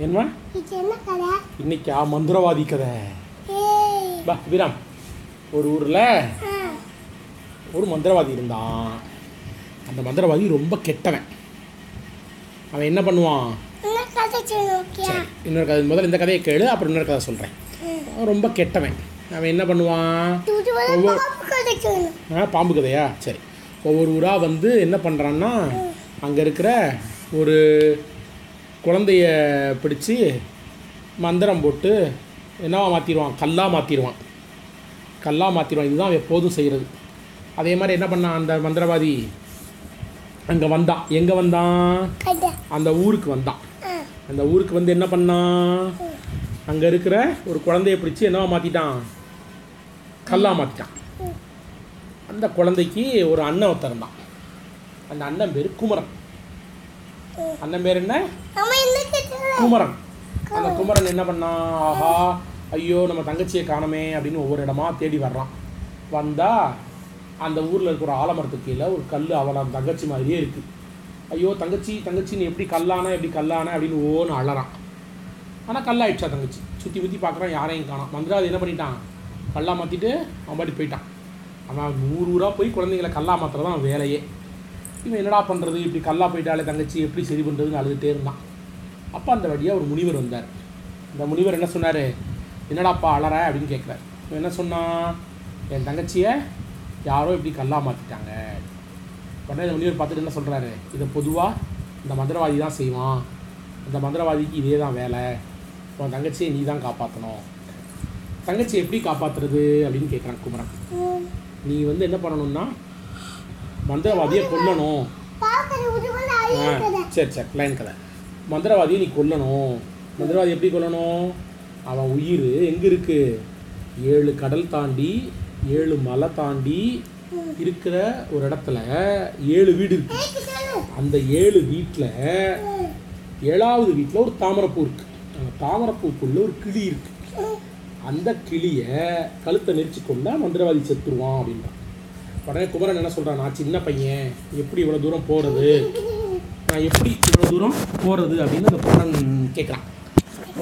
கதை? இன்னைக்கா மந்திரவாதி கதை. பா வீராம். ஒரு ஊரில் ஒரு மந்திரவாதி இருந்தான். அந்த மந்திரவாதி ரொம்ப கெட்டவன். அவன் என்ன பண்ணுவான்? இன்னொரு கதை முதல்ல இந்த கதையை கேளு அப்புறம் இன்னொரு கதை சொல்கிறேன் ரொம்ப கெட்டவன். அவன் என்ன பண்ணுவான்? ஒவ்வொரு- பாம்பு கதையா? சரி. ஒவ்வொரு ஊராக வந்து என்ன பண்ணுறான்னா அங்கே இருக்கிற ஒரு குழந்தைய பிடிச்சி மந்திரம் போட்டு என்னவா மாற்றிடுவான் கல்லாக மாற்றிடுவான் கல்லாக மாற்றிடுவான் இதுதான் எப்போதும் செய்கிறது அதே மாதிரி என்ன பண்ணான்? அந்த மந்திரவாதி அங்கே வந்தான் எங்கே வந்தான் அந்த ஊருக்கு வந்தான் அந்த ஊருக்கு வந்து என்ன பண்ணான் அங்கே இருக்கிற ஒரு குழந்தைய பிடிச்சி என்னவா மாற்றிட்டான் கல்லாக மாற்றிட்டான் அந்த குழந்தைக்கு ஒரு அண்ணன் ஒருத்தன் இருந்தான். அந்த அண்ணன் பேர் குமரன். அண்ணன் பேர் என்ன? குமரன். அந்த குமரன் என்ன பண்ணான் ஆஹா ஐயோ நம்ம தங்கச்சியை காணோமே அப்படின்னு ஒவ்வொரு இடமா தேடி வர்றான். வந்தா அந்த ஊரில் இருக்கிற ஆலமரத்துக்கு கீழே ஒரு கல் அவளை அந்த தங்கச்சி மாதிரியே இருக்கு. ஐயோ தங்கச்சி தங்கச்சி நீ எப்படி கல்லான எப்படி கல்லான அப்படின்னு ஓன்னு அழறான் ஆனால் கல்லாயிடுச்சா தங்கச்சி? சுற்றி சுற்றி பார்க்குறான் யாரையும் காணோம். மந்திராவது என்ன பண்ணிட்டான்? கல்லா மாற்றிட்டு அவன் பாட்டி போயிட்டான். அவன் நூறு ஊராக போய் குழந்தைங்களை கல்லா மாத்திரம் தான் வேலையே. இவன் என்னடா பண்ணுறது இப்படி கல்லா போயிட்டாலே தங்கச்சி எப்படி சரி பண்ணுறதுன்னு அழுதுகிட்டே இருந்தான். அப்போ அந்த வழியாக ஒரு முனிவர் வந்தார். இந்த முனிவர் என்ன சொன்னார்? என்னடாப்பா அலற? அப்படின்னு கேட்குறாரு. இவன் என்ன சொன்னான்? என் தங்கச்சியை யாரோ இப்படி கல்லா மாற்றிட்டாங்க உடனே இந்த முனிவர் பார்த்துட்டு என்ன சொல்கிறாரு இதை பொதுவாக இந்த மந்திரவாதி தான் செய்வான். அந்த மந்திரவாதிக்கு இதே தான் வேலை. உன் தங்கச்சியை நீ தான் காப்பாற்றணும் தங்கச்சி எப்படி காப்பாற்றுறது அப்படின்னு கேட்குறான் குமரன். நீ வந்து என்ன பண்ணணும்னா மந்திரவாதியை கொல்லணும். சரி சரி லைன் கதை. மந்திரவாதியை நீ கொல்லணும். மந்திரவாதி எப்படி கொல்லணும்? அவன் உயிர் எங்கே இருக்கு? ஏழு கடல் தாண்டி ஏழு மலை தாண்டி இருக்கிற ஒரு இடத்துல ஏழு வீடு இருக்கு. அந்த ஏழு வீட்டில் ஏழாவது வீட்டில் ஒரு தாமரைப்பூ இருக்கு. அந்த தாமரைப்பூக்குள்ள ஒரு கிளி இருக்கு. அந்த கிளியை கழுத்தை நெரிச்சு கொண்டா மந்திரவாதி செத்துருவான் அப்படின்றான். உடனே குமரன் என்ன சொல்கிறான் நான் சின்ன பையன். எப்படி இவ்வளோ தூரம் போகிறது நான் எப்படி இவ்வளோ தூரம் போகிறது அப்படின்னு அந்த குமரன் கேட்குறான்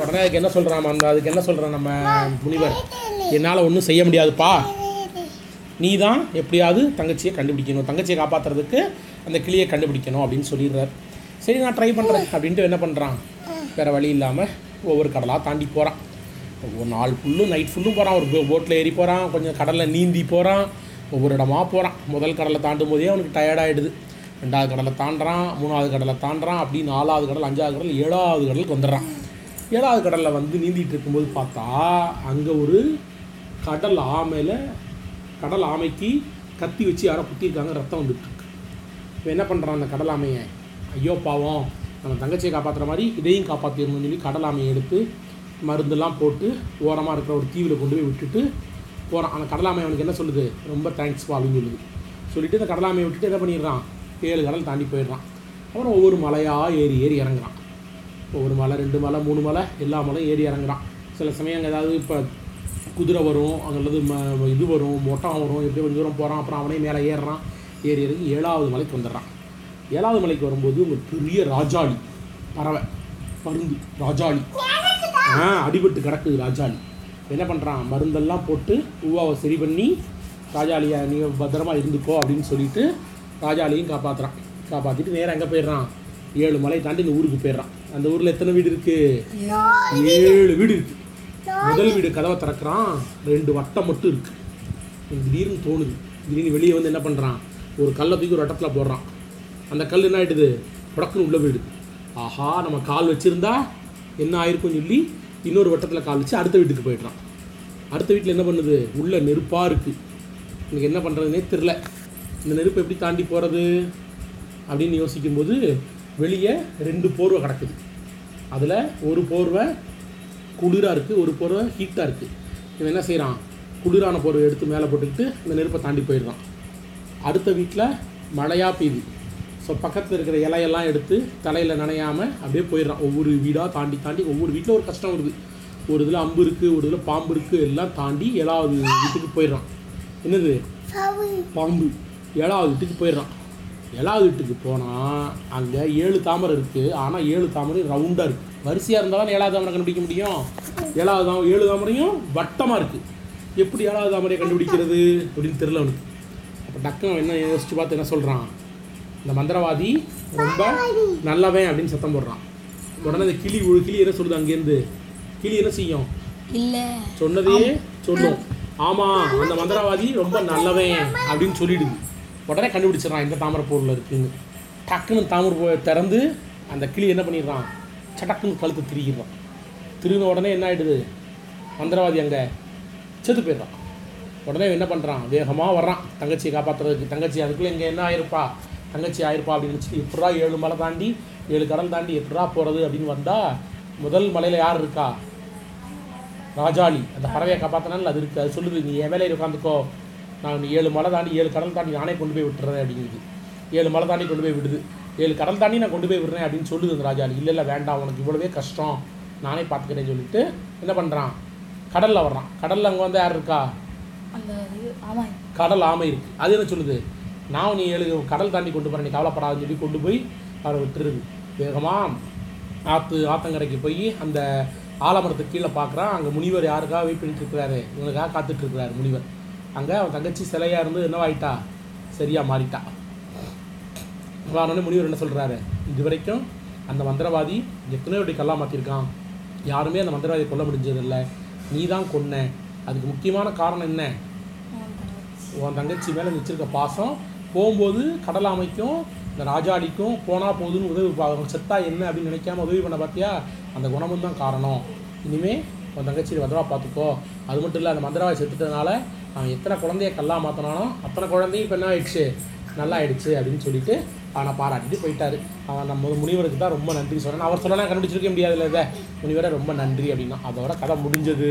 உடனே அதுக்கு என்ன சொல்கிறான் அந்த அதுக்கு என்ன சொல்கிறான் நம்ம முனிவர்? என்னால் ஒன்றும் செய்ய முடியாதுப்பா. நீ தான் எப்படியாவது தங்கச்சியை கண்டுபிடிக்கணும். தங்கச்சியை காப்பாற்றுறதுக்கு அந்த கிளியை கண்டுபிடிக்கணும் அப்படின்னு சொல்லிடுறார். சரி நான் ட்ரை பண்ணுறேன் அப்படின்ட்டு என்ன பண்ணுறான் வேறு வழி இல்லாமல் ஒவ்வொரு கடலாக தாண்டி போகிறான் ஒரு நாள் ஃபுல்லும் நைட் ஃபுல்லும் போகிறான் ஒரு போட்டில் ஏறி போகிறான் கொஞ்சம் கடலில் நீந்தி போகிறான் ஒவ்வொரு இடமா போகிறான் முதல் கடலை தாண்டும் போதே அவனுக்கு டயர்டாகிடுது ரெண்டாவது கடலை தாண்டுறான் மூணாவது கடலை தாண்டுறான் அப்படி நாலாவது கடல் அஞ்சாவது கடல் ஏழாவது கடலுக்கு வந்துடுறான். ஏழாவது கடலில் வந்து நீந்திட்டு இருக்கும்போது பார்த்தா அங்கே ஒரு கடல் ஆமையில் கடல் ஆமைக்கு கத்தி வச்சு யாரோ குத்திருக்காங்க ரத்தம் வந்துட்டுருக்கு இப்போ என்ன பண்ணுறான் அந்த கடல் ஆமையை? ஐயோ பாவம். நம்ம தங்கச்சியை காப்பாற்றுற மாதிரி இதையும் காப்பாற்றிடணும்னு சொல்லி கடல் ஆமையை எடுத்து மருந்தெல்லாம் போட்டு ஓரமாக இருக்கிற ஒரு தீவில் கொண்டு போய் விட்டுட்டு போகிறான் அந்த கடலாமை அவனுக்கு என்ன சொல்லுது? ரொம்ப தேங்க்ஸ்ப்பா அப்படின்னு சொல்லுது. சொல்லிட்டு இந்த கடல் விட்டுட்டு என்ன பண்ணிடுறான்? ஏழு கடல் தாண்டி போயிடுறான். அப்புறம் ஒவ்வொரு மலையாக ஏறி ஏறி இறங்குறான். ஒவ்வொரு மலை ரெண்டு மலை மூணு மலை எல்லா மலையும் ஏறி இறங்குறான். சில சமயம் அங்கே ஏதாவது இப்போ குதிரை வரும் அங்கே அல்லது ம இது வரும் மொட்டம் வரும் எப்படி கொஞ்சம் தூரம் போகிறான் அப்புறம் அவனே மேலே ஏறுறான். ஏறி இறங்கி ஏழாவது மலைக்கு வந்துடுறான். ஏழாவது மலைக்கு வரும்போது ஒரு பெரிய ராஜாளி பறவை பருந்து ராஜாளி. ஆ அடிபட்டு கிடக்குது ராஜாளி. என்ன பண்ணுறான் மருந்தெல்லாம் போட்டு பூவாவை சரி பண்ணி ராஜாளியை நீ பத்திரமா இருந்துக்கோ அப்படின்னு சொல்லிட்டு ராஜாலியும் காப்பாற்றுறான் காப்பாற்றிட்டு நேராக எங்கே போயிடுறான்? ஏழு மலை தாண்டி இந்த ஊருக்கு போயிடுறான். அந்த ஊரில் எத்தனை வீடு இருக்குது ஏழு வீடு இருக்குது முதல் வீடு கதவை திறக்கிறான். ரெண்டு வட்டம் மட்டும் இருக்குது திடீர்னு தோணுது. திடீர்னு வெளியே வந்து என்ன பண்ணுறான் ஒரு கல்லை தூக்கி ஒரு வட்டத்தில் போடுறான். அந்த கல் என்ன ஆகிடுது புடக்குன்னு உள்ள போயிடுது. ஆஹா நம்ம கால் வச்சுருந்தா என்ன ஆயிருக்கும்னு சொல்லி இன்னொரு வட்டத்தில் கால் வச்சு அடுத்த வீட்டுக்கு போயிடுறான். அடுத்த வீட்டில் என்ன பண்ணுது? உள்ளே நெருப்பாக இருக்குது எனக்கு என்ன பண்ணுறதுனே தெரில இந்த நெருப்பை எப்படி தாண்டி போகிறது அப்படின்னு யோசிக்கும்போது வெளியே ரெண்டு போர்வை கிடக்குது. அதில் ஒரு போர்வை குளிராக இருக்குது ஒரு போர்வை ஹீட்டாக இருக்குது இவன் என்ன செய்கிறான் குளிரான போர்வை எடுத்து மேலே போட்டுக்கிட்டு இந்த நெருப்பை தாண்டி போயிடுறான். அடுத்த வீட்டில் மழையாக பெய்யுது. ஸோ பக்கத்தில் இருக்கிற இலையெல்லாம் எடுத்து தலையில் நனையாமல் அப்படியே போயிடுறான். ஒவ்வொரு வீடாக தாண்டி தாண்டி ஒவ்வொரு வீட்டில் ஒரு கஷ்டம் வருது. ஒரு இதில் அம்பு இருக்குது ஒரு இதில் பாம்பு இருக்குது எல்லாம் தாண்டி ஏழாவது வீட்டுக்கு போயிடுறான். என்னது? பாம்பு. ஏழாவது வீட்டுக்கு போயிடுறான். ஏழாவது வீட்டுக்கு போனால் அங்கே ஏழு தாமரை இருக்குது ஆனால் ஏழு தாமரை ரவுண்டாக இருக்குது வரிசையாக இருந்தால் தான் ஏழாவது தாமரை கண்டுபிடிக்க முடியும்? ஏழாவது தாமரை ஏழு தாமரையும் வட்டமாக இருக்குது எப்படி ஏழாவது தாமரையை கண்டுபிடிக்கிறது அப்படின்னு தெரியல அவனுக்கு. அப்போ டக்குனு அவன் என்ன யோசிச்சு பார்த்து என்ன சொல்கிறான் இந்த மந்திரவாதி ரொம்ப நல்லவன் அப்படின்னு சத்தம் போடுறான். உடனே அந்த கிளி ஒரு கிளி என்ன சொல்லுது அங்கேருந்து? கிளி என்ன செய்யும்? இல்லை. சொன்னதையே சொல்லும். ஆமாம் அந்த மந்திரவாதி ரொம்ப நல்லவன் அப்படின்னு சொல்லிடுது. உடனே கண்டுபிடிச்சிடறான் இந்த தாமரை பொருள் இருக்குன்னு. டக்குன்னு தாமரை திறந்து அந்த கிளி என்ன பண்ணிடுறான்? சடக்குன்னு கழுத்து திரிக்கிறான் திரும்பின உடனே என்ன ஆயிடுது? மந்திரவாதி அங்கே செத்து போயிடுறான். உடனே என்ன பண்ணுறான் வேகமாக வர்றான். தங்கச்சியை காப்பாற்றுறதுக்கு தங்கச்சி அதுக்குள்ளே இங்கே என்ன ஆயிருப்பா? தங்கச்சி ஆயிருப்பா அப்படின்னு நினச்சிட்டு எப்படா ஏழு மலை தாண்டி ஏழு கடல் தாண்டி எப்படா போகிறது அப்படின்னு வந்தால் முதல் மலையில் யார் இருக்கா? ராஜாளி. அந்த பறவையை காப்பாற்றினால அது இருக்குது அது சொல்லுது நீ என் வேலையில் உட்காந்துக்கோ. நான் ஏழு மலை தாண்டி ஏழு கடல் தாண்டி நானே கொண்டு போய் விட்டுறேன் அப்படிங்குது. ஏழு மலை தாண்டி கொண்டு போய் விடுது. ஏழு கடல் தாண்டி நான் கொண்டு போய் விடுறேன் அப்படின்னு சொல்லுது அந்த ராஜாளி. இல்லை இல்லை வேண்டாம். உனக்கு இவ்வளவே கஷ்டம். நானே பார்த்துக்கிறேன்னு சொல்லிட்டு என்ன பண்ணுறான் கடலில் வர்றான். கடலில் அங்கே வந்து யார் இருக்கா? கடல் ஆமை இருக்குது அது என்ன சொல்லுது? நான் நீ ஏழு கடல் தாண்டி கொண்டு போகிறேன் நீ கவலைப்படாதுன்னு சொல்லி கொண்டு போய் அவரை விட்டுருது. வேகமாக ஆற்று ஆத்தங்கரைக்கு போய் அந்த ஆலமரத்துக்கு கீழே பார்க்குறான். அங்கே முனிவர் யாருக்காக வெயிட் பண்ணிட்டு இருக்கிறாரு? இவனுக்காக காத்துட்டு இருக்கிறாரு முனிவர். அங்கே அவன் தங்கச்சி சிலையாக இருந்து என்னவாயிட்டா சரியாக மாறிட்டா. வாரனே முனிவர் என்ன சொல்கிறாரு இது வரைக்கும் அந்த மந்திரவாதி எத்தனையோ வாட்டி கல்லா மாற்றிருக்கான் யாருமே அந்த மந்திரவாதியை கொல்ல முடிஞ்சதில்லை. நீ தான் கொன்ன. அதுக்கு முக்கியமான காரணம் என்ன? உன் தங்கச்சி மேலே வச்சிருக்க பாசம் போகும்போது கடல் அமைக்கும் இந்த ராஜாடிக்கும் போனால் போதுன்னு உதவி அவங்க செத்தா என்ன அப்படின்னு நினைக்காம உதவி பண்ண பார்த்தியா? அந்த குணமும் தான் காரணம். இனிமேல் உன் தங்கச்சி பத்திரமா பார்த்துக்கோ. அது மட்டும் இல்லை அந்த மந்திரவாதி செத்துட்டதுனால அவன் எத்தனை குழந்தைய கல்லா மாற்றினானோ அத்தனை குழந்தையும் இப்போ என்ன ஆயிடுச்சு? நல்லா ஆயிடுச்சு அப்படின்னு சொல்லிட்டு அவனை பாராட்டிட்டு போயிட்டாரு. அவன் நம்ம முனிவருக்கு தான் ரொம்ப நன்றி சொல்கிறேன் அவர் சொல்லலாம் கண்டுபிடிச்சிருக்க முடியாதுல்ல இதை. முனிவரை ரொம்ப நன்றி அப்படின்னா. அதோட கதை முடிஞ்சது.